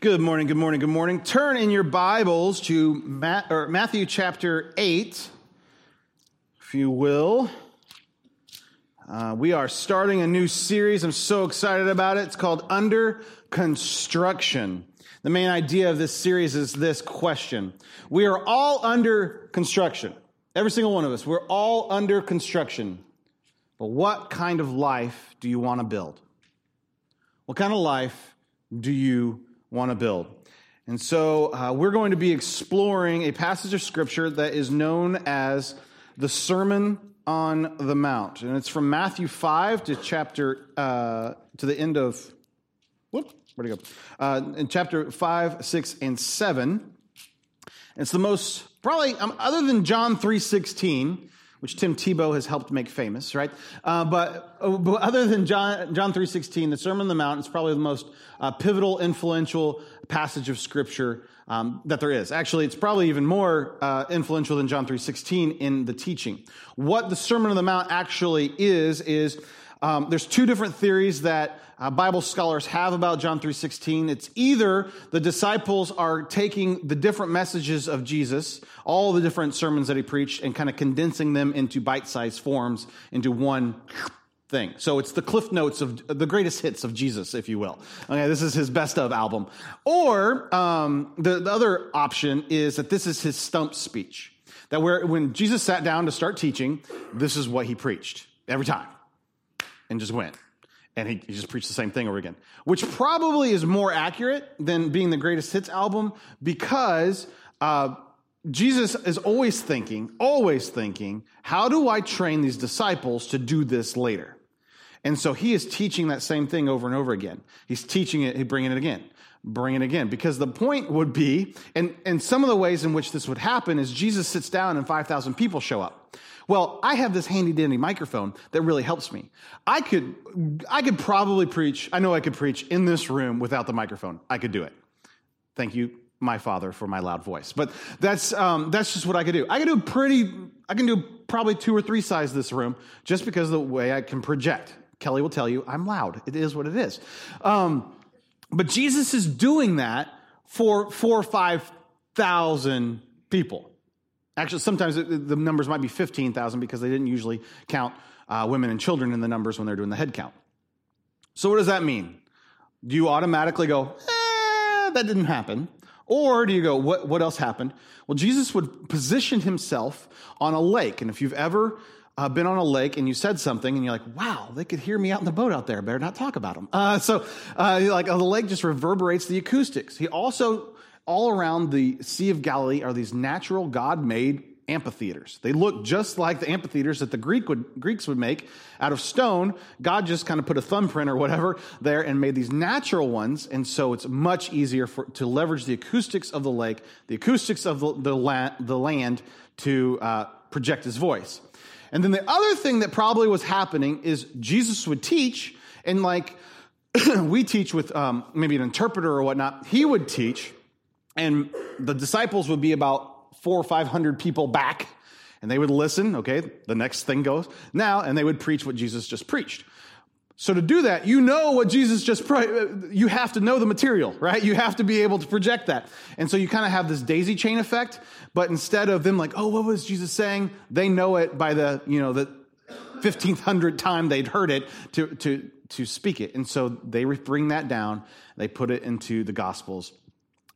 Good morning, good morning, good morning. Turn in your Bibles to Matthew chapter 8, if you will. Uh, we are starting a new series. I'm so excited about it. It's called Under Construction. The main idea of this series is this question We are all under construction. Every single one of us. We're all under construction. But what kind of life do you want to build? What kind of life do you want to build. And so uh, we're going to be exploring a passage of scripture that is known as the Sermon on the Mount. And it's from Matthew 5 to chapter, uh, to the end of, whoop, where'd it go? Uh, in chapter 5, 6, and 7. It's the most, probably, um, other than John 3 16, which Tim Tebow has helped make famous, right? Uh, but, uh, but, other than John, John 3.16, the Sermon on the Mount is probably the most uh, pivotal, influential passage of Scripture um, that there is. Actually, it's probably even more uh, influential than John 3.16 in the teaching. What the Sermon on the Mount actually is, is um, there's two different theories that uh, Bible scholars have about John 3:16. It's either the disciples are taking the different messages of Jesus, all the different sermons that he preached, and kind of condensing them into bite-sized forms into one thing. So it's the cliff notes of the greatest hits of Jesus, if you will. Okay, this is his best of album. Or um, the, the other option is that this is his stump speech. That where when Jesus sat down to start teaching, this is what he preached every time, and just went and he, he, just preached the same thing over again, which probably is more accurate than being the greatest hits album because uh, Jesus is always thinking, always thinking, how do I train these disciples to do this later? And so he is teaching that same thing over and over again. He's teaching it, he's bringing it again, bringing it again. Because the point would be, and, and some of the ways in which this would happen is Jesus sits down and 5,000 people show up. Well, I have this handy dandy microphone that really helps me. I could, I could probably preach. I know I could preach in this room without the microphone. I could do it. Thank you, my father, for my loud voice. But that's, um, that's just what I could do. I can do pretty, I can do probably two or three size this room just because of the way I can project. Kelly will tell you I'm loud. It is what it is. Um, but Jesus is doing that for four or five thousand people. Actually, sometimes the numbers might be 15,000 because they didn't usually count uh, women and children in the numbers when they're doing the head count. So, what does that mean? Do you automatically go, eh, that didn't happen? Or do you go, what, what else happened? Well, Jesus would position himself on a lake. And if you've ever uh, been on a lake and you said something and you're like, wow, they could hear me out in the boat out there. Better not talk about them. Uh, so, uh, like, uh, the lake just reverberates the acoustics. He also all around the Sea of Galilee are these natural God made amphitheaters. They look just like the amphitheaters that the Greek would, Greeks would make out of stone. God just kind of put a thumbprint or whatever there and made these natural ones. And so it's much easier for, to leverage the acoustics of the lake, the acoustics of the, the, land, the land to uh, project his voice. And then the other thing that probably was happening is Jesus would teach, and like we teach with um, maybe an interpreter or whatnot, he would teach and the disciples would be about four or 500 people back, and they would listen. Okay, the next thing goes now, and they would preach what Jesus just preached. So to do that, you know what Jesus just, pre- you have to know the material, right? You have to be able to project that. And so you kind of have this daisy chain effect, but instead of them like, oh, what was Jesus saying? They know it by the, you know, the 1500 time they'd heard it to, to, to speak it. And so they bring that down. They put it into the gospels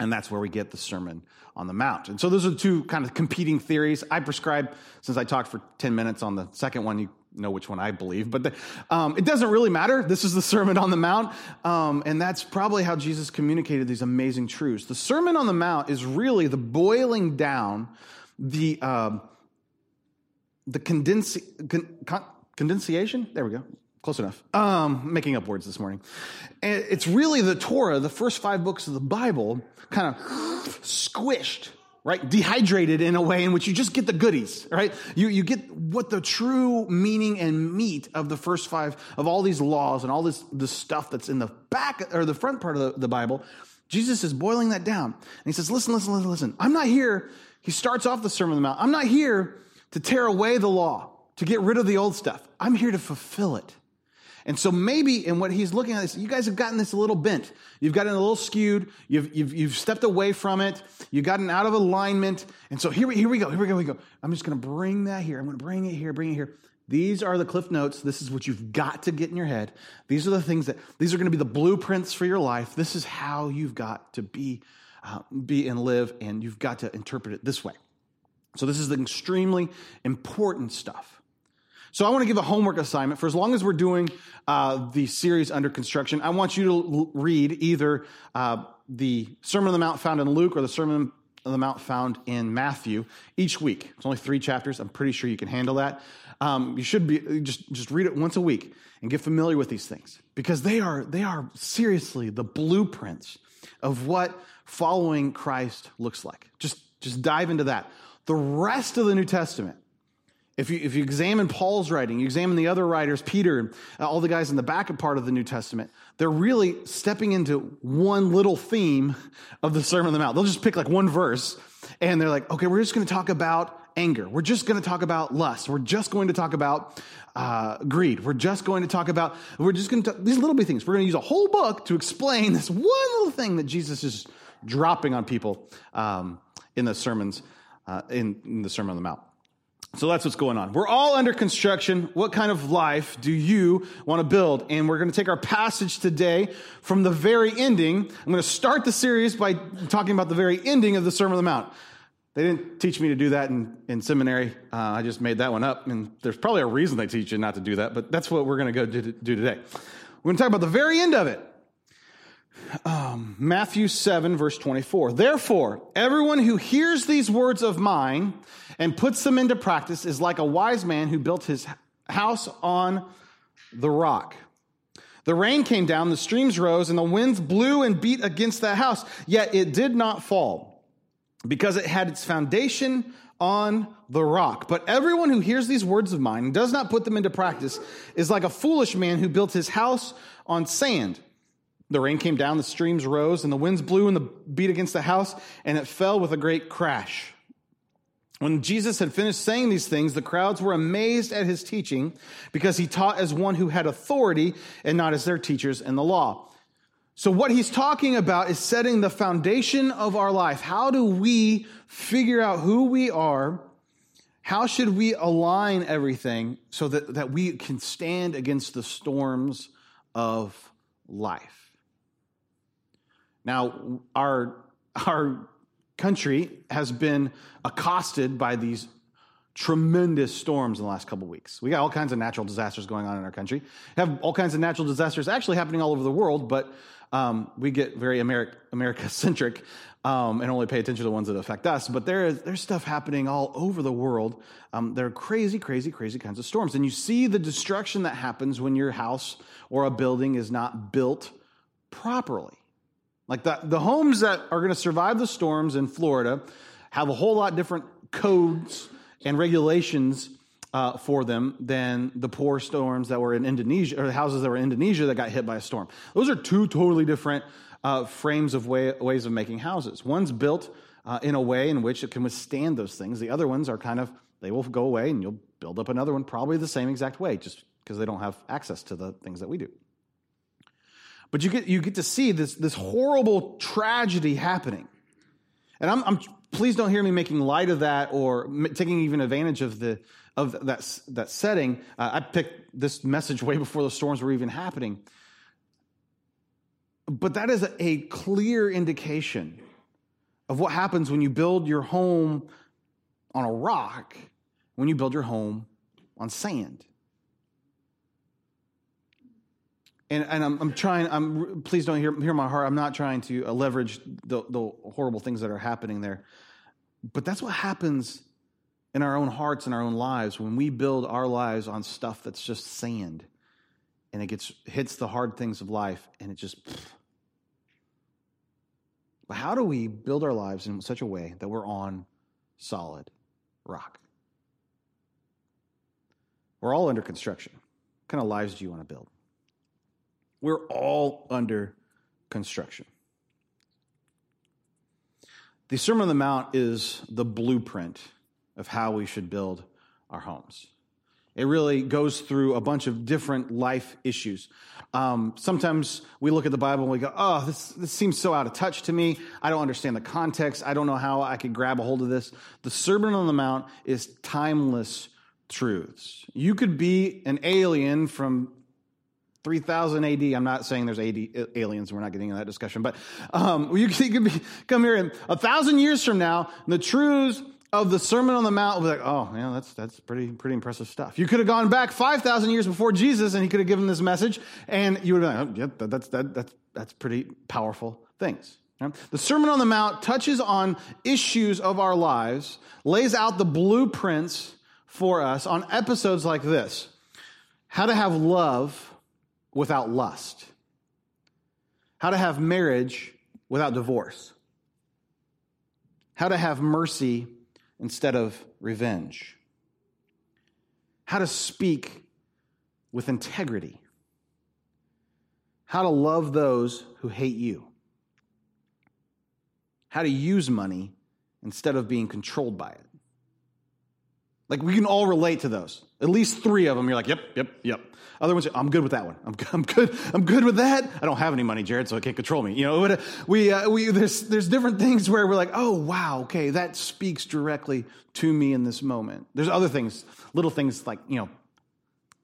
and that's where we get the Sermon on the Mount. And so those are two kind of competing theories. I prescribe, since I talked for 10 minutes on the second one, you know which one I believe, but the, um, it doesn't really matter. This is the Sermon on the Mount, um, and that's probably how Jesus communicated these amazing truths. The Sermon on the Mount is really the boiling down, the uh, the con- con- condensation. There we go. Close enough. Um, making up words this morning. And it's really the Torah, the first five books of the Bible, kind of squished, right? Dehydrated in a way in which you just get the goodies, right? You, you get what the true meaning and meat of the first five, of all these laws and all this, this stuff that's in the back or the front part of the, the Bible. Jesus is boiling that down. And he says, listen, listen, listen, listen. I'm not here. He starts off the Sermon on the Mount. I'm not here to tear away the law, to get rid of the old stuff. I'm here to fulfill it. And so maybe, and what he's looking at is, you guys have gotten this a little bent. You've gotten a little skewed. You've, you've, you've stepped away from it. You've gotten out of alignment. And so here we, here we go. Here we go. We go. I'm just going to bring that here. I'm going to bring it here, bring it here. These are the cliff notes. This is what you've got to get in your head. These are the things that, these are going to be the blueprints for your life. This is how you've got to be, uh, be and live, and you've got to interpret it this way. So this is the extremely important stuff. So I want to give a homework assignment for as long as we're doing uh, the series under construction. I want you to l- read either uh, the Sermon on the Mount found in Luke or the Sermon on the Mount found in Matthew each week. It's only three chapters. I'm pretty sure you can handle that. Um, you should be just just read it once a week and get familiar with these things because they are they are seriously the blueprints of what following Christ looks like. Just just dive into that. The rest of the New Testament if you, if you examine Paul's writing, you examine the other writers, Peter, uh, all the guys in the back part of the New Testament, they're really stepping into one little theme of the Sermon on the Mount. They'll just pick like one verse and they're like, okay, we're just going to talk about anger. We're just going to talk about lust. We're just going to talk about uh, greed. We're just going to talk about, we're just going to, these little bitty things. We're going to use a whole book to explain this one little thing that Jesus is dropping on people um, in the sermons, uh, in, in the Sermon on the Mount. So that's what's going on. We're all under construction. What kind of life do you want to build? And we're going to take our passage today from the very ending. I'm going to start the series by talking about the very ending of the Sermon on the Mount. They didn't teach me to do that in, in seminary. Uh, I just made that one up. And there's probably a reason they teach you not to do that, but that's what we're going to go do, do today. We're going to talk about the very end of it. Um, Matthew 7, verse 24. Therefore, everyone who hears these words of mine and puts them into practice is like a wise man who built his house on the rock. The rain came down, the streams rose, and the winds blew and beat against that house, yet it did not fall because it had its foundation on the rock. But everyone who hears these words of mine and does not put them into practice is like a foolish man who built his house on sand. The rain came down, the streams rose, and the winds blew and the beat against the house, and it fell with a great crash. When Jesus had finished saying these things, the crowds were amazed at his teaching because he taught as one who had authority and not as their teachers in the law. So, what he's talking about is setting the foundation of our life. How do we figure out who we are? How should we align everything so that, that we can stand against the storms of life? Now, our, our country has been accosted by these tremendous storms in the last couple weeks. We got all kinds of natural disasters going on in our country. We have all kinds of natural disasters actually happening all over the world, but um, we get very America, centric um, and only pay attention to the ones that affect us. But there is, there's stuff happening all over the world. Um, there are crazy, crazy, crazy kinds of storms. And you see the destruction that happens when your house or a building is not built properly. Like the, the homes that are going to survive the storms in Florida have a whole lot different codes and regulations uh, for them than the poor storms that were in Indonesia or the houses that were in Indonesia that got hit by a storm. Those are two totally different uh, frames of way, ways of making houses. One's built uh, in a way in which it can withstand those things. The other ones are kind of they will go away and you'll build up another one probably the same exact way just because they don't have access to the things that we do. But you get, you get to see this, this horrible tragedy happening. And I'm, I'm, please don't hear me making light of that or taking even advantage of, the, of that, that setting. Uh, I picked this message way before the storms were even happening. But that is a, a clear indication of what happens when you build your home on a rock, when you build your home on sand. And, and I'm, I'm, trying i'm please don't hear, hear my heart. I'm not trying to uh, leverage the, the horrible things that are happening there. But that's what happens in our own hearts and our own lives when we build our lives on stuff that's just sand and it gets hits the hard things of life and it just but how do we build our lives in such a way that we're on solid rock? We're all under construction. What kind of lives do you want to build we're all under construction. The Sermon on the Mount is the blueprint of how we should build our homes. It really goes through a bunch of different life issues. Um, sometimes we look at the Bible and we go, oh, this, this seems so out of touch to me. I don't understand the context. I don't know how I could grab a hold of this. The Sermon on the Mount is timeless truths. You could be an alien from 3000 AD. I'm not saying there's AD, aliens. We're not getting into that discussion, but um, you, could, be, come here and a thousand years from now, the truths of the Sermon on the Mount will be like, oh, yeah, that's, that's pretty, pretty impressive stuff. You could have gone back 5,000 years before Jesus and he could have given this message and you would have been like, oh, yeah, that's, that, that's, that's pretty powerful things. The Sermon on the Mount touches on issues of our lives, lays out the blueprints for us on episodes like this how to have love without lust, how to have marriage without divorce, how to have mercy instead of revenge, how to speak with integrity, how to love those who hate you, how to use money instead of being controlled by it. Like we can all relate to those. At least three of them, you're like, yep, yep, yep. Other ones, I'm good with that one. I'm, I'm good. I'm good with that. I don't have any money, Jared, so it can't control me. You know, we, uh, we, there's, there's different things where we're like, oh, wow, okay, that speaks directly to me in this moment. There's other things, little things like, you know,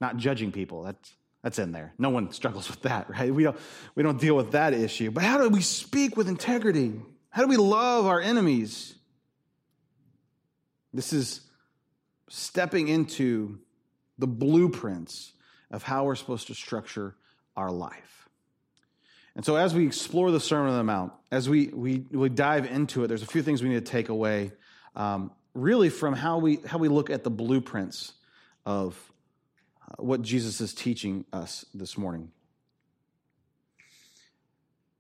not judging people. That's, that's in there. No one struggles with that, right? We don't, we don't deal with that issue. But how do we speak with integrity? How do we love our enemies? This is stepping into the blueprints of how we're supposed to structure our life. And so, as we explore the Sermon on the Mount, as we, we, we dive into it, there's a few things we need to take away, um, really, from how we, how we look at the blueprints of uh, what Jesus is teaching us this morning.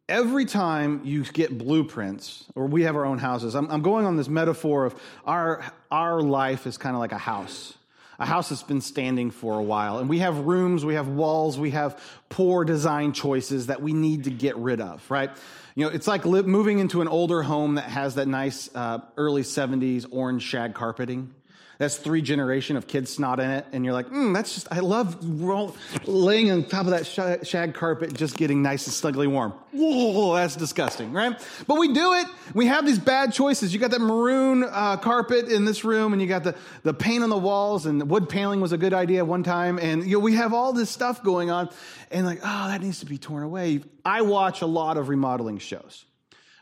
Every time you get blueprints, or we have our own houses, I'm, I'm going on this metaphor of our, our life is kind of like a house a house that's been standing for a while. And we have rooms, we have walls, we have poor design choices that we need to get rid of, right? You know, it's like li- moving into an older home that has that nice uh, early 70s orange shag carpeting that's three generation of kids snot in it, and you're like, mm, that's just, I love roll, laying on top of that shag, carpet, just getting nice and snugly warm. Whoa, that's disgusting, right? But we do it. We have these bad choices. You got that maroon uh, carpet in this room, and you got the, the paint on the walls, and the wood paneling was a good idea one time, and you know, we have all this stuff going on, and like, oh, that needs to be torn away. I watch a lot of remodeling shows.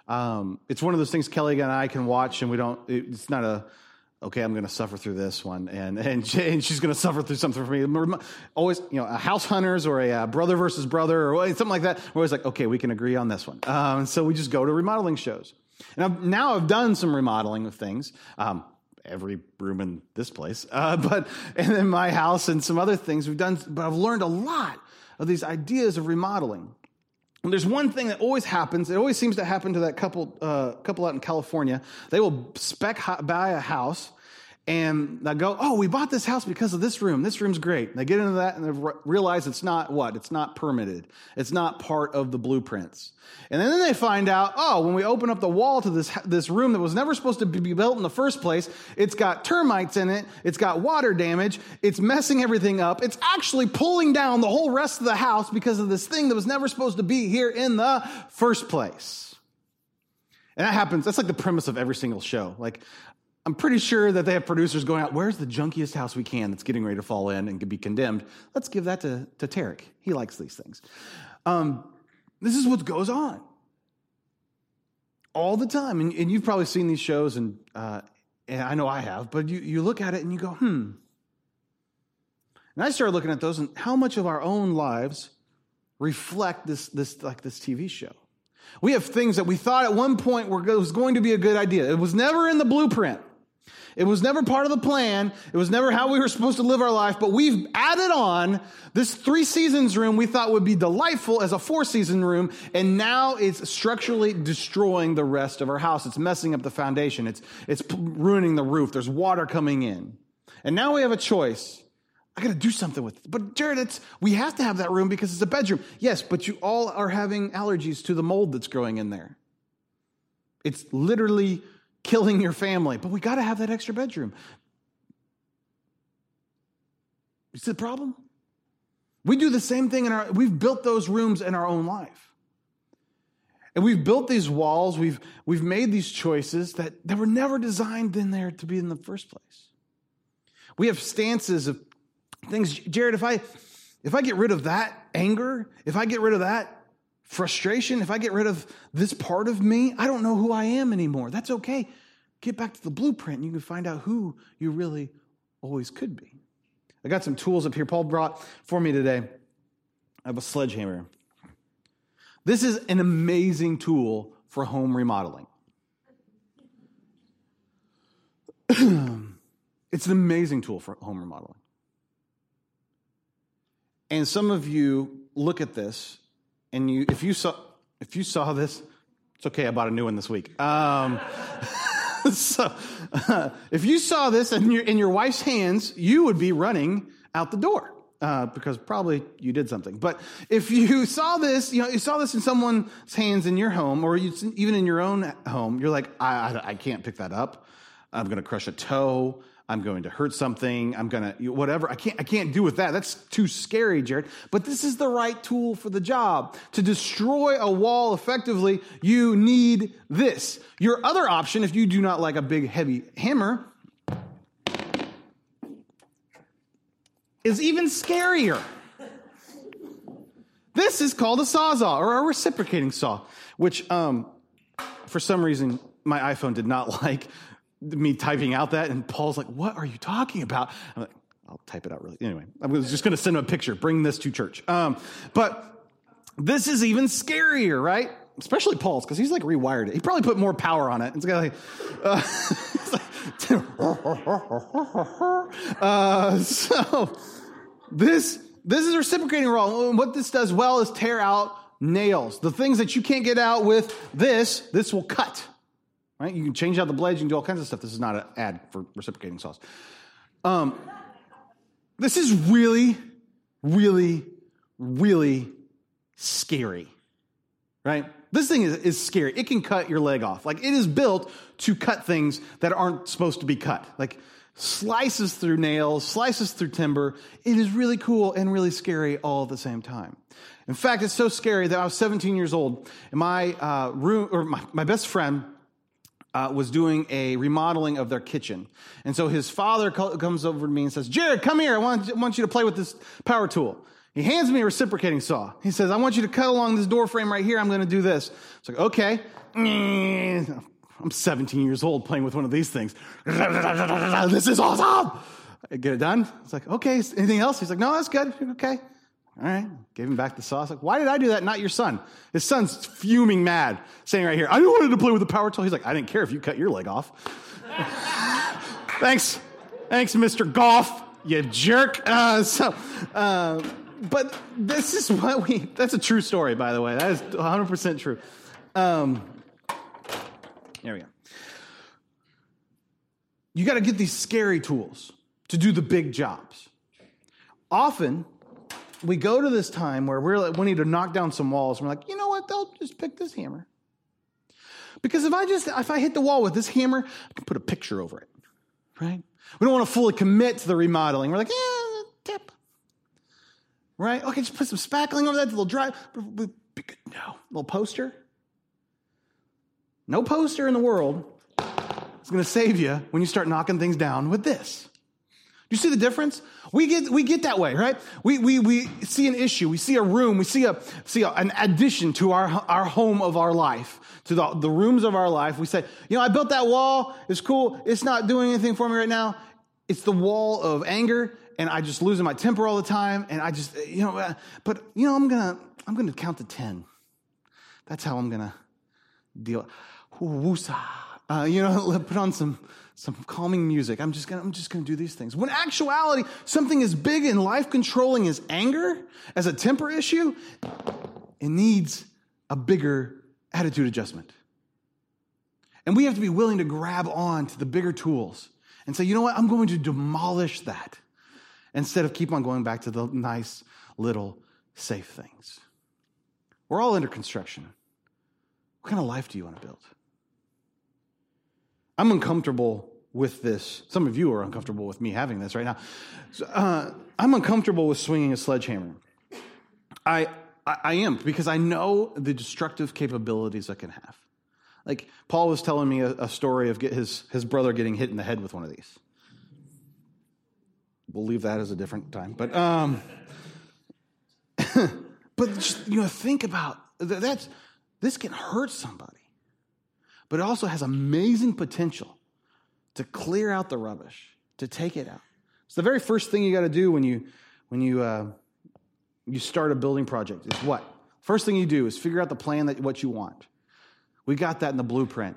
Um, it's one of those things Kelly and I can watch, and we don't, it's not a, okay, I'm going to suffer through this one, and and, and she's going to suffer through something for me. Always, you know, a house hunters or a, uh, brother versus brother or something like that. We're always like, okay, we can agree on this one. Um, so we just go to remodeling shows. And I've, now I've done some remodeling of things. Um, every room in this place, uh, but and in my house and some other things we've done. But I've learned a lot of these ideas of remodeling. And there's one thing that always happens. It always seems to happen to that couple, uh, couple out in California. They will spec buy a house and they go, "Oh, we bought this house because of this room. This room's great." And they get into that and they realize it's not what? It's not permitted. It's not part of the blueprints. And then they find out, "Oh, when we open up the wall to this this room that was never supposed to be built in the first place, it's got termites in it. It's got water damage. It's messing everything up. It's actually pulling down the whole rest of the house because of this thing that was never supposed to be here in the first place." And that happens. That's like the premise of every single show. Like, I'm pretty sure that they have producers going out, where's the junkiest house we can that's getting ready to fall in and be condemned? Let's give that to, to Tarek. He likes these things. Um, this is what goes on all the time. And, and you've probably seen these shows, and, uh, and I know I have, but you, you look at it and you go, hmm. And I started looking at those and how much of our own lives reflect this, this like this TV show. We have things that we thought at one point were, was going to be a good idea. It was never in the blueprint. It was never part of the plan. It was never how we were supposed to live our life, but we've added on this three seasons room we thought would be delightful as a four season room, and now it's structurally destroying the rest of our house. It's messing up the foundation. It's, it's ruining the roof. There's water coming in. And now we have a choice. I got to do something with it. But Jared, it's, we have to have that room because it's a bedroom. Yes, but you all are having allergies to the mold that's growing in there. It's literally killing your family, but we got to have that extra bedroom. See the problem? We do the same thing in our, we've built those rooms in our own life. And we've built these walls, we've, we've made these choices that, that were never designed in there to be in the first place. We have stances of things, Jared, if I, if I get rid of that anger, if I get rid of that frustration, if I get rid of this part of me, I don't know who I am anymore. That's okay. Get back to the blueprint and you can find out who you really always could be. I got some tools up here Paul brought for me today. I have a sledgehammer. This is an amazing tool for home remodeling. it's an amazing tool for home remodeling. And some of you look at this and you if you saw if you saw this, it's okay, I bought a new one this week. Um, so uh, if you saw this in your in your wife's hands, you would be running out the door uh, because probably you did something. But if you saw this, you know, you saw this in someone's hands in your home, or you, even in your own home, you're like, I, I, I can't pick that up. I'm going to crush a toe. I'm going to hurt something. I'm going to whatever. I can't I can't do with that. That's too scary, Jared. But this is the right tool for the job. To destroy a wall effectively, you need this. Your other option if you do not like a big heavy hammer is even scarier. This is called a sawzall or a reciprocating saw, which um, for some reason my iPhone did not like me typing out that. And Paul's like, What are you talking about? I'm like, I'll type it out really. Anyway, I was just going to send him a picture. Bring this to church. Um, but this is even scarier, right? Especially Paul's, because he's like rewired it. He probably put more power on it. It's got like, uh, uh, so this, this is reciprocating role. What this does well is tear out nails. The things that you can't get out with this, this will cut. Right? You can change out the blades, you can do all kinds of stuff. This is not an ad for reciprocating saws. Um, this is really, really, really scary. Right? This thing is, is scary. It can cut your leg off. Like it is built to cut things that aren't supposed to be cut. Like slices through nails, slices through timber. It is really cool and really scary all at the same time. In fact, it's so scary that I was 17 years old, and my uh, room or my, my best friend uh, was doing a remodeling of their kitchen, and so his father comes over to me and says, "Jared, come here. I want, I want you to play with this power tool." He hands me a reciprocating saw. He says, "I want you to cut along this door frame right here. I'm going to do this." It's like, okay. I'm 17 years old playing with one of these things. This is awesome. I get it done. It's like, okay, anything else? He's like, no, that's good. Okay. All right. Gave him back the sauce. Like, why did I do that? Not your son. His son's fuming mad, saying right here, I wanted to play with the power tool. He's like, I didn't care if you cut your leg off. Thanks. Thanks, Mr. Golf, you jerk. Uh, so, uh, but this is what we, that's a true story, by the way. That is 100% true. Um, there we go. You got to get these scary tools to do the big jobs. Often, we go to this time where we're like, we need to knock down some walls. We're like, you know what? They'll just pick this hammer. Because if I just if I hit the wall with this hammer, I can put a picture over it, right? We don't want to fully commit to the remodeling. We're like, yeah, tip, right? Okay, just put some spackling over that, little dry. No, little poster. No poster in the world is going to save you when you start knocking things down with this. Do you see the difference? We get, we get that way, right? We, we, we see an issue. We see a room. We see, a, see a, an addition to our, our home of our life, to the, the rooms of our life. We say, you know, I built that wall. It's cool. It's not doing anything for me right now. It's the wall of anger and I just losing my temper all the time. And I just, you know, uh, but you know, I'm to, I'm to count to 10. That's how I'm to deal woosa. Uh, you know, put on some some calming music. I'm just gonna I'm just gonna do these things. When actuality, something as big and life controlling as anger, as a temper issue, it needs a bigger attitude adjustment. And we have to be willing to grab on to the bigger tools and say, you know what, I'm going to demolish that instead of keep on going back to the nice little safe things. We're all under construction. What kind of life do you want to build? I'm uncomfortable with this. Some of you are uncomfortable with me having this right now. So, uh, I'm uncomfortable with swinging a sledgehammer. I, I, I am because I know the destructive capabilities I can have. Like Paul was telling me a, a story of his, his brother getting hit in the head with one of these. We'll leave that as a different time. But, um, but just, you know, think about that's, this can hurt somebody, but it also has amazing potential to clear out the rubbish, to take it out. It's the very first thing you got to do when you, when you, uh, you start a building project is what? First thing you do is figure out the plan that what you want. We got that in the blueprint,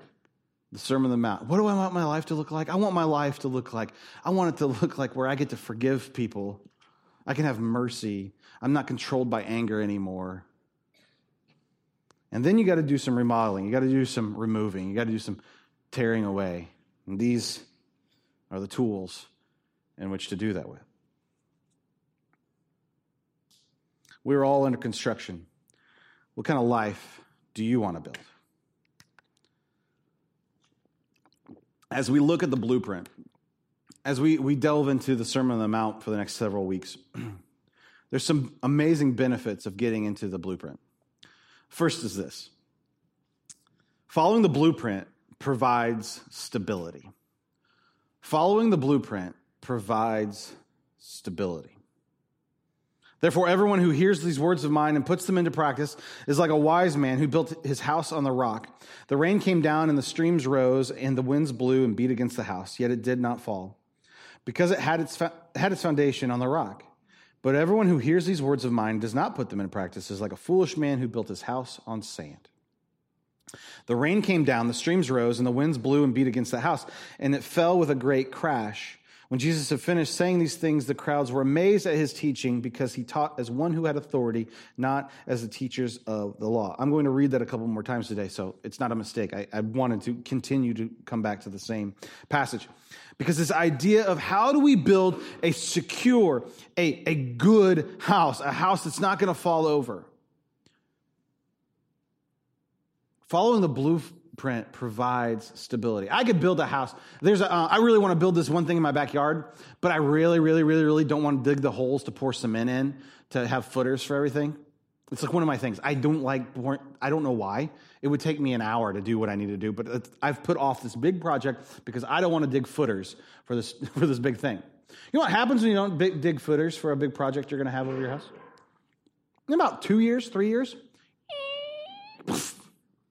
the Sermon on the Mount. What do I want my life to look like? I want my life to look like, I want it to look like where I get to forgive people. I can have mercy. I'm not controlled by anger anymore. And then you got to do some remodeling. You got to do some removing. You got to do some tearing away. And these are the tools in which to do that with. We're all under construction. What kind of life do you want to build? as we look at the blueprint, as we, we delve into the Sermon on the Mount for the next several weeks, there's some amazing benefits of getting into the blueprint. First is this following the blueprint provides stability. Following the blueprint provides stability. Therefore, everyone who hears these words of mine and puts them into practice is like a wise man who built his house on the rock. The rain came down and the streams rose and the winds blew and beat against the house, yet it did not fall because it had its, had its foundation on the rock. But everyone who hears these words of mine does not put them into practice is like a foolish man who built his house on sand. The rain came down, the streams rose, and the winds blew and beat against the house, and it fell with a great crash. When Jesus had finished saying these things, the crowds were amazed at his teaching because he taught as one who had authority, not as the teachers of the law. I'm going to read that a couple more times today, so it's not a mistake. I, I wanted to continue to come back to the same passage. Because this idea of how do we build a secure, a, a good house, a house that's not going to fall over. Following the blue, print provides stability. I could build a house. There's a, uh, I really want to build this one thing in my backyard, but I really, really, really, really don't want to dig the holes to pour cement in to have footers for everything. It's like one of my things. I don't like, I don't know why. It would take me an hour to do what I need to do, but I've put off this big project because I don't want to dig footers for this, for this big thing. You know what happens when you don't dig footers for a big project you're going to have over your house? In about two years, three years,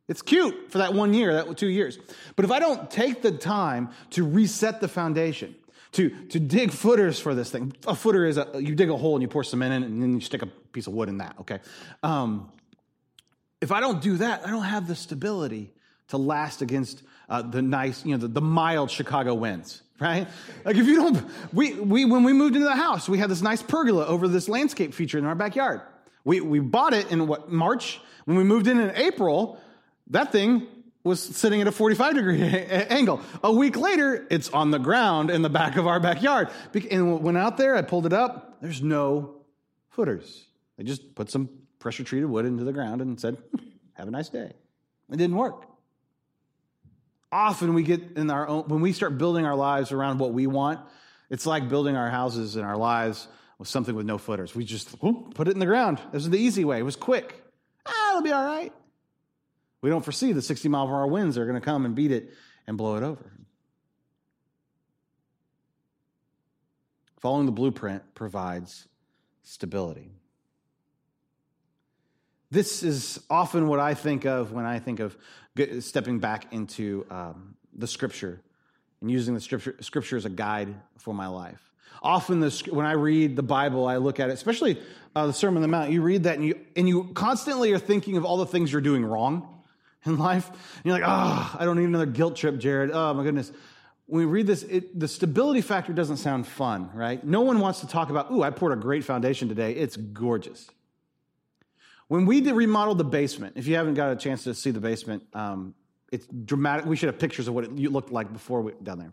it's cute for that one year, that two years. But if I don't take the time to reset the foundation, to, to dig footers for this thing, a footer is a, you dig a hole and you pour cement in it and then you stick a piece of wood in that, okay? Um, if I don't do that, I don't have the stability to last against uh, the nice, you know, the, the mild Chicago winds, right? Like if you don't, we, we, when we moved into the house, we had this nice pergola over this landscape feature in our backyard. We, we bought it in what, March? When we moved in in April, that thing was sitting at a 45 degree angle. A week later, it's on the ground in the back of our backyard. And went out there, I pulled it up. There's no footers. They just put some pressure treated wood into the ground and said, Have a nice day. It didn't work. Often we get in our own, when we start building our lives around what we want, it's like building our houses and our lives with something with no footers. We just whoop, put it in the ground. This is the easy way. It was quick. Ah, it'll be all right. We don't foresee the 60 mile per hour winds are going to come and beat it and blow it over. Following the blueprint provides stability. This is often what I think of when I think of stepping back into um, the scripture and using the scripture, scripture as a guide for my life. Often, the, when I read the Bible, I look at it, especially uh, the Sermon on the Mount. You read that, and you and you constantly are thinking of all the things you're doing wrong in life. And you're like, oh, I don't need another guilt trip, Jared. Oh, my goodness. When we read this, it, the stability factor doesn't sound fun, right? No one wants to talk about, ooh, I poured a great foundation today. It's gorgeous. When we did remodel the basement, if you haven't got a chance to see the basement, um, it's dramatic. We should have pictures of what it looked like before we down there.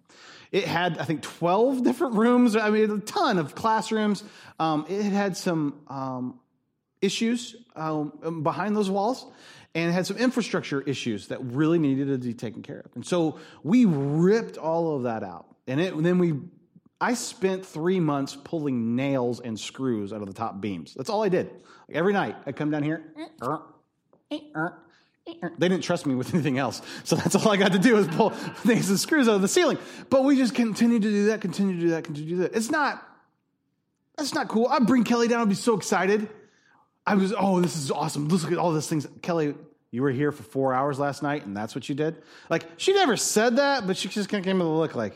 It had, I think, 12 different rooms. I mean, a ton of classrooms. Um, it had some um, issues um, behind those walls. And had some infrastructure issues that really needed to be taken care of. And so we ripped all of that out. And, it, and then we, I spent three months pulling nails and screws out of the top beams. That's all I did. Like every night, I'd come down here. They didn't trust me with anything else. So that's all I got to do is pull nails and screws out of the ceiling. But we just continued to do that, continue to do that, continue to do that. It's not, that's not cool. I'd bring Kelly down, I'd be so excited. I was, oh, this is awesome. Look at all these things. Kelly, you were here for four hours last night, and that's what you did? Like, she never said that, but she just kind of came with a look like,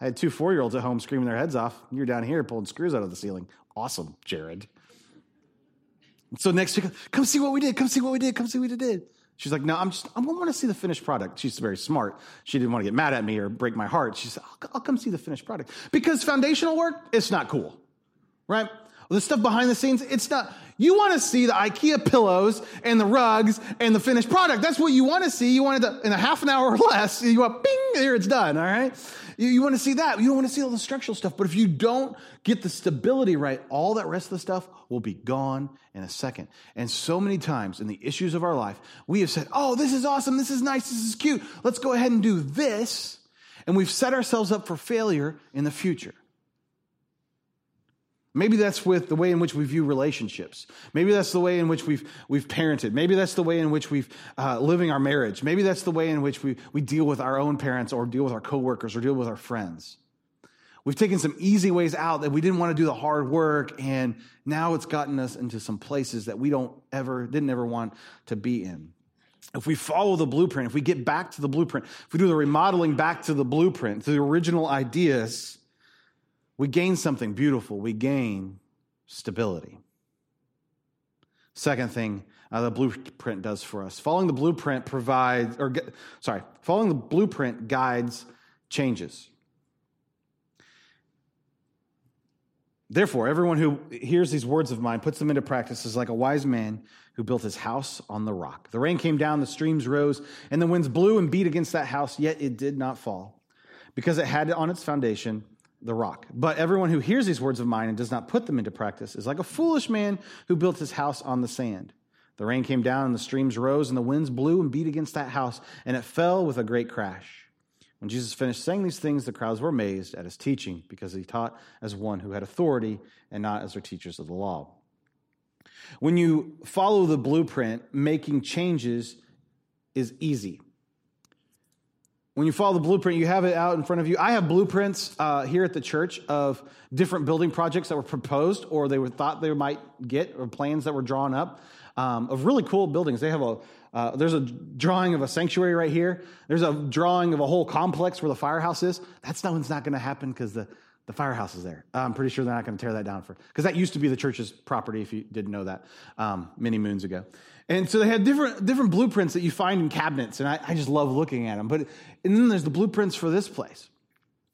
I had two four year olds at home screaming their heads off. You're down here pulling screws out of the ceiling. Awesome, Jared. So next week, come see what we did. Come see what we did. Come see what we did. She's like, no, I'm just, I want to see the finished product. She's very smart. She didn't want to get mad at me or break my heart. She said, I'll, I'll come see the finished product. Because foundational work, it's not cool, right? The stuff behind the scenes, it's not, you want to see the IKEA pillows and the rugs and the finished product. That's what you want to see. You want it in a half an hour or less. You want, bing, there it's done, all right? You, you want to see that. You don't want to see all the structural stuff. But if you don't get the stability right, all that rest of the stuff will be gone in a second. And so many times in the issues of our life, we have said, oh, this is awesome. This is nice. This is cute. Let's go ahead and do this. And we've set ourselves up for failure in the future. Maybe that's with the way in which we view relationships. Maybe that's the way in which we've, we've parented. Maybe that's the way in which we've uh, living our marriage. Maybe that's the way in which we, we deal with our own parents or deal with our coworkers or deal with our friends. We've taken some easy ways out that we didn't want to do the hard work, and now it's gotten us into some places that we don't ever, didn't ever want to be in. If we follow the blueprint, if we get back to the blueprint, if we do the remodeling back to the blueprint, to the original ideas, we gain something beautiful. We gain stability. Second thing uh, the blueprint does for us following the blueprint provides, or sorry, following the blueprint guides changes. Therefore, everyone who hears these words of mine, puts them into practice, is like a wise man who built his house on the rock. The rain came down, the streams rose, and the winds blew and beat against that house, yet it did not fall, because it had on its foundation the rock. But everyone who hears these words of mine and does not put them into practice is like a foolish man who built his house on the sand. The rain came down, and the streams rose, and the winds blew and beat against that house, and it fell with a great crash. When Jesus finished saying these things, the crowds were amazed at his teaching, because he taught as one who had authority and not as their teachers of the law. When you follow the blueprint, making changes is easy when you follow the blueprint, you have it out in front of you. I have blueprints uh, here at the church of different building projects that were proposed or they were thought they might get, or plans that were drawn up um, of really cool buildings. They have a uh, there's a drawing of a sanctuary right here. There's a drawing of a whole complex where the firehouse is. That's one's not going to happen because the the firehouse is there. I'm pretty sure they're not going to tear that down for because that used to be the church's property. If you didn't know that, um, many moons ago. And so they had different, different blueprints that you find in cabinets, and I, I just love looking at them. But and then there's the blueprints for this place.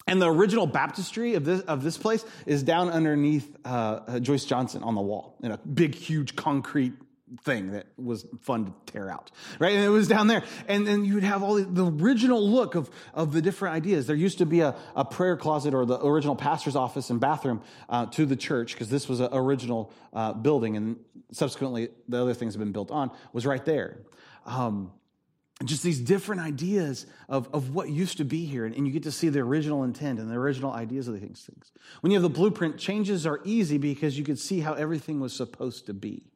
And the original baptistry of this, of this place is down underneath uh, uh, Joyce Johnson on the wall in a big, huge concrete thing that was fun to tear out, right? And it was down there. And then you would have all the, the original look of, of the different ideas. There used to be a, a prayer closet or the original pastor's office and bathroom uh, to the church because this was an original uh, building and subsequently the other things have been built on was right there. Um, just these different ideas of, of what used to be here. And, and, you get to see the original intent and the original ideas of these things. When you have the blueprint, changes are easy because you could see how everything was supposed to be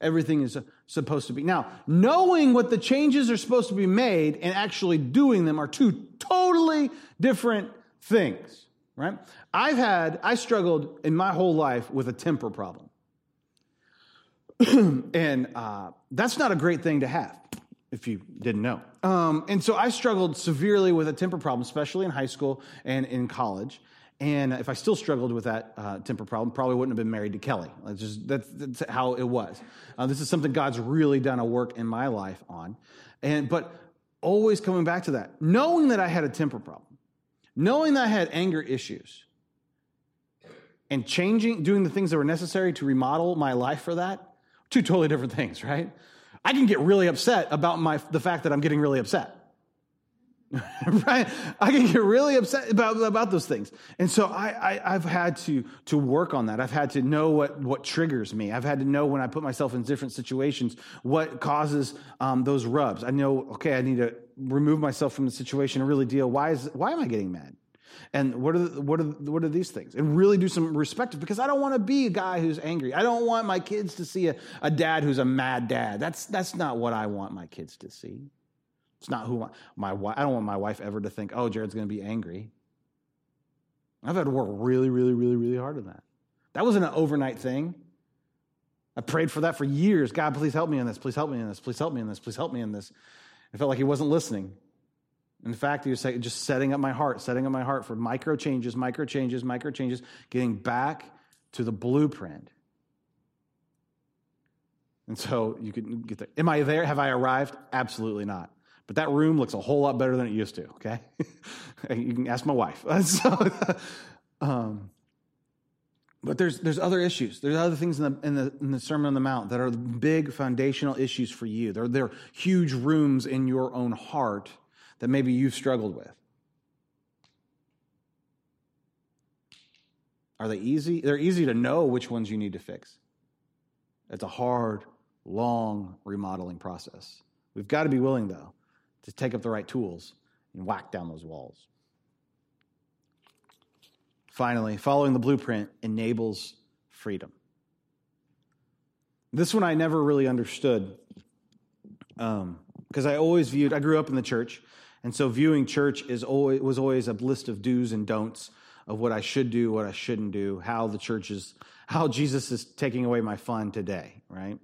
everything is supposed to be. Now, knowing what the changes are supposed to be made and actually doing them are two totally different things, right? I've had, I struggled in my whole life with a temper problem. and uh, that's not a great thing to have if you didn't know. Um, and so I struggled severely with a temper problem, especially in high school and in college. And if I still struggled with that uh, temper problem, probably wouldn't have been married to Kelly. That's just that's, that's how it was. Uh, this is something God's really done a work in my life on, and but always coming back to that, knowing that I had a temper problem, knowing that I had anger issues, and changing, doing the things that were necessary to remodel my life for that, two totally different things, right? I can get really upset about my the fact that I'm getting really upset. right? I can get really upset about, about those things. And so I, I, have had to, to work on that. I've had to know what, what triggers me. I've had to know when I put myself in different situations, what causes um, those rubs. I know, okay, I need to remove myself from the situation and really deal. Why, is, why am I getting mad? And what are, the, what, are, what are these things? And really do some respect because I don't want to be a guy who's angry. I don't want my kids to see a, a dad who's a mad dad. That's, that's not what I want my kids to see. It's not who my, wife, I don't want my wife ever to think, oh, Jared's going to be angry. I've had to work really, really, really, really hard on that. That wasn't an overnight thing. I prayed for that for years. God, please help me in this. Please help me in this. Please help me in this. Please help me in this. I felt like he wasn't listening. In fact, he was just setting up my heart, setting up my heart for micro changes, micro changes, micro changes, getting back to the blueprint. And so you can get there. Am I there? Have I arrived? Absolutely not. But that room looks a whole lot better than it used to, okay? you can ask my wife. so, um, but there's, there's other issues. There's other things in the, in, the, in the Sermon on the Mount that are big foundational issues for you. There are huge rooms in your own heart that maybe you've struggled with. Are they easy? They're easy to know which ones you need to fix. It's a hard, long remodeling process. We've got to be willing, though, to take up the right tools and whack down those walls. Finally, following the blueprint enables freedom. This one I never really understood because um, I always viewed, I grew up in the church, and so viewing church is always, was always a list of do's and don'ts of what I should do, what I shouldn't do, how the church is, how Jesus is taking away my fun today, right?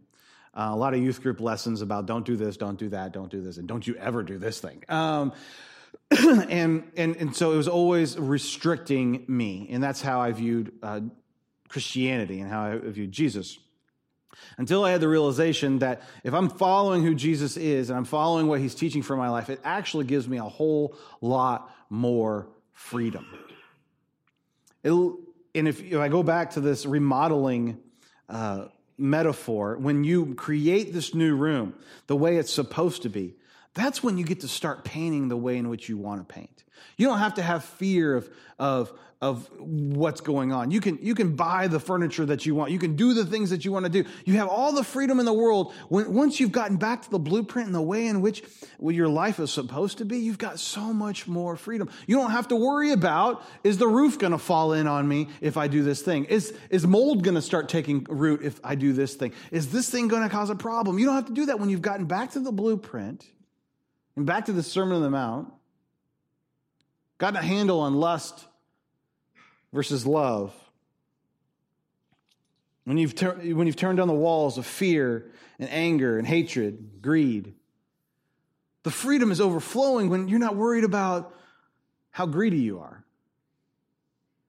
Uh, a lot of youth group lessons about don't do this, don't do that, don't do this, and don't you ever do this thing. Um, and, and, and so it was always restricting me. And that's how I viewed uh, Christianity and how I viewed Jesus. Until I had the realization that if I'm following who Jesus is and I'm following what he's teaching for my life, it actually gives me a whole lot more freedom. It'll, and if, if I go back to this remodeling uh, metaphor, when you create this new room the way it's supposed to be, that's when you get to start painting the way in which you want to paint. You don't have to have fear of, of, of what's going on. You can, you can buy the furniture that you want. You can do the things that you want to do. You have all the freedom in the world. When, once you've gotten back to the blueprint and the way in which your life is supposed to be, you've got so much more freedom. You don't have to worry about, is the roof going to fall in on me if I do this thing? Is, is mold going to start taking root if I do this thing? Is this thing going to cause a problem? You don't have to do that when you've gotten back to the blueprint and back to the Sermon on the Mount, gotten a handle on lust versus love. When you've, ter- when you've turned down the walls of fear and anger and hatred, greed, the freedom is overflowing when you're not worried about how greedy you are.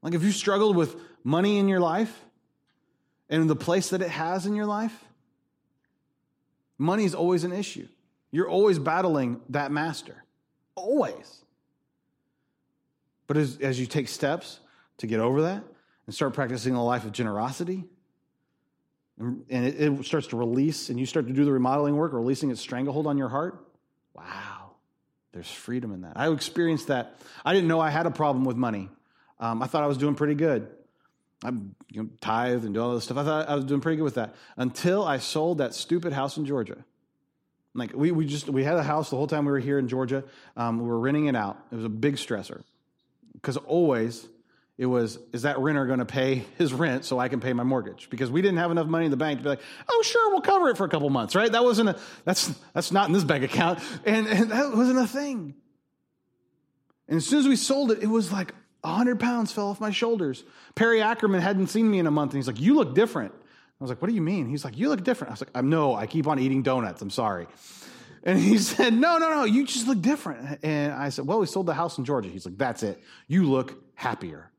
Like if you struggled with money in your life and the place that it has in your life, money is always an issue. You're always battling that master. Always. But as, as you take steps to get over that and start practicing a life of generosity, and, it, it starts to release, and you start to do the remodeling work, releasing its stranglehold on your heart, wow, there's freedom in that. I experienced that. I didn't know I had a problem with money. Um, I thought I was doing pretty good. I you know, tithe and do all this stuff. I thought I was doing pretty good with that until I sold that stupid house in Georgia. Like we, we just we had a house the whole time we were here in Georgia. Um, we were renting it out. It was a big stressor because always it was is that renter going to pay his rent so I can pay my mortgage? Because we didn't have enough money in the bank to be like, oh sure, we'll cover it for a couple months, right? That wasn't a that's that's not in this bank account, and, and that wasn't a thing. And as soon as we sold it, it was like a hundred pounds fell off my shoulders. Perry Ackerman hadn't seen me in a month, and he's like, "You look different." I was like, what do you mean? He's like, you look different. I was like, I'm no, I keep on eating donuts. I'm sorry. And he said, no, no, no, you just look different. And I said, well, we sold the house in Georgia. He's like, that's it. You look happier.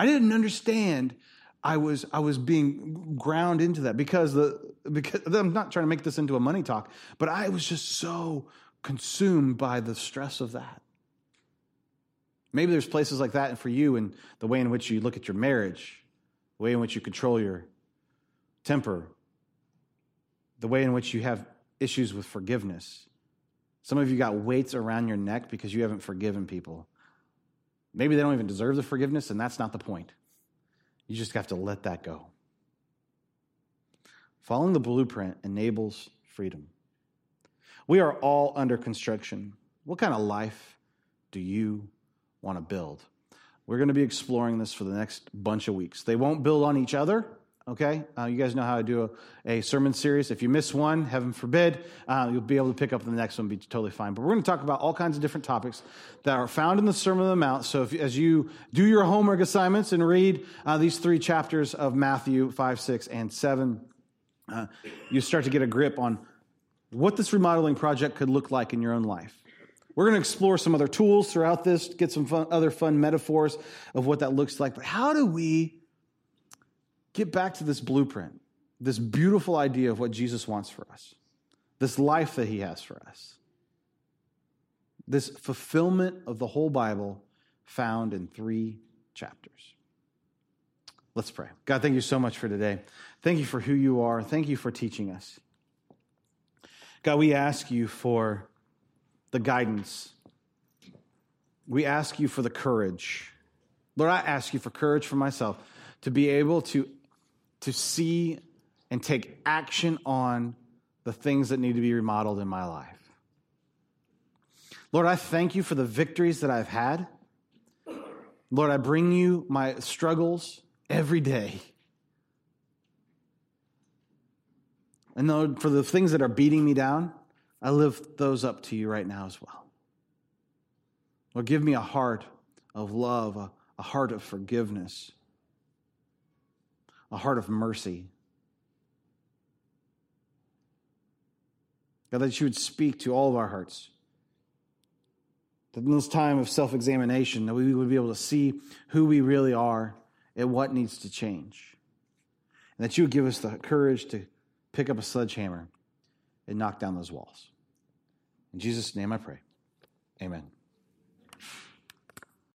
I didn't understand I was, I was being ground into that because the, because I'm not trying to make this into a money talk, but I was just so consumed by the stress of that. Maybe there's places like that for you and the way in which you look at your marriage, the way in which you control your temper, the way in which you have issues with forgiveness, Some of you got weights around your neck because you haven't forgiven people. Maybe they don't even deserve the forgiveness, and that's not the point. You just have to let that go. Following the blueprint enables freedom. We are all under construction. What kind of life do you want to build? We're going to be exploring this for the next bunch of weeks. They won't build on each other, okay? Uh, you guys know how to do a, a, sermon series. If you miss one, heaven forbid, uh, you'll be able to pick up the next one, be totally fine. But we're going to talk about all kinds of different topics that are found in the Sermon on the Mount. So if, as you do your homework assignments and read uh, these three chapters of Matthew 5, 6, and 7, uh, you start to get a grip on what this remodeling project could look like in your own life. We're going to explore some other tools throughout this, get some fun, other fun metaphors of what that looks like. But how do we get back to this blueprint, this beautiful idea of what Jesus wants for us, this life that he has for us, this fulfillment of the whole Bible found in three chapters? Let's pray. God, thank you so much for today. Thank you for who you are. Thank you for teaching us. God, we ask you for the guidance. We ask you for the courage. Lord, I ask you for courage for myself to be able to, to see and take action on the things that need to be remodeled in my life. Lord, I thank you for the victories that I've had. Lord, I bring you my struggles every day. And Lord, for the things that are beating me down, I lift those up to you right now as well. Lord, give me a heart of love, a, a heart of forgiveness, a heart of mercy. God, that you would speak to all of our hearts. That in this time of self examination, that we would be able to see who we really are and what needs to change. And that you would give us the courage to pick up a sledgehammer and knock down those walls. In Jesus' name I pray. Amen.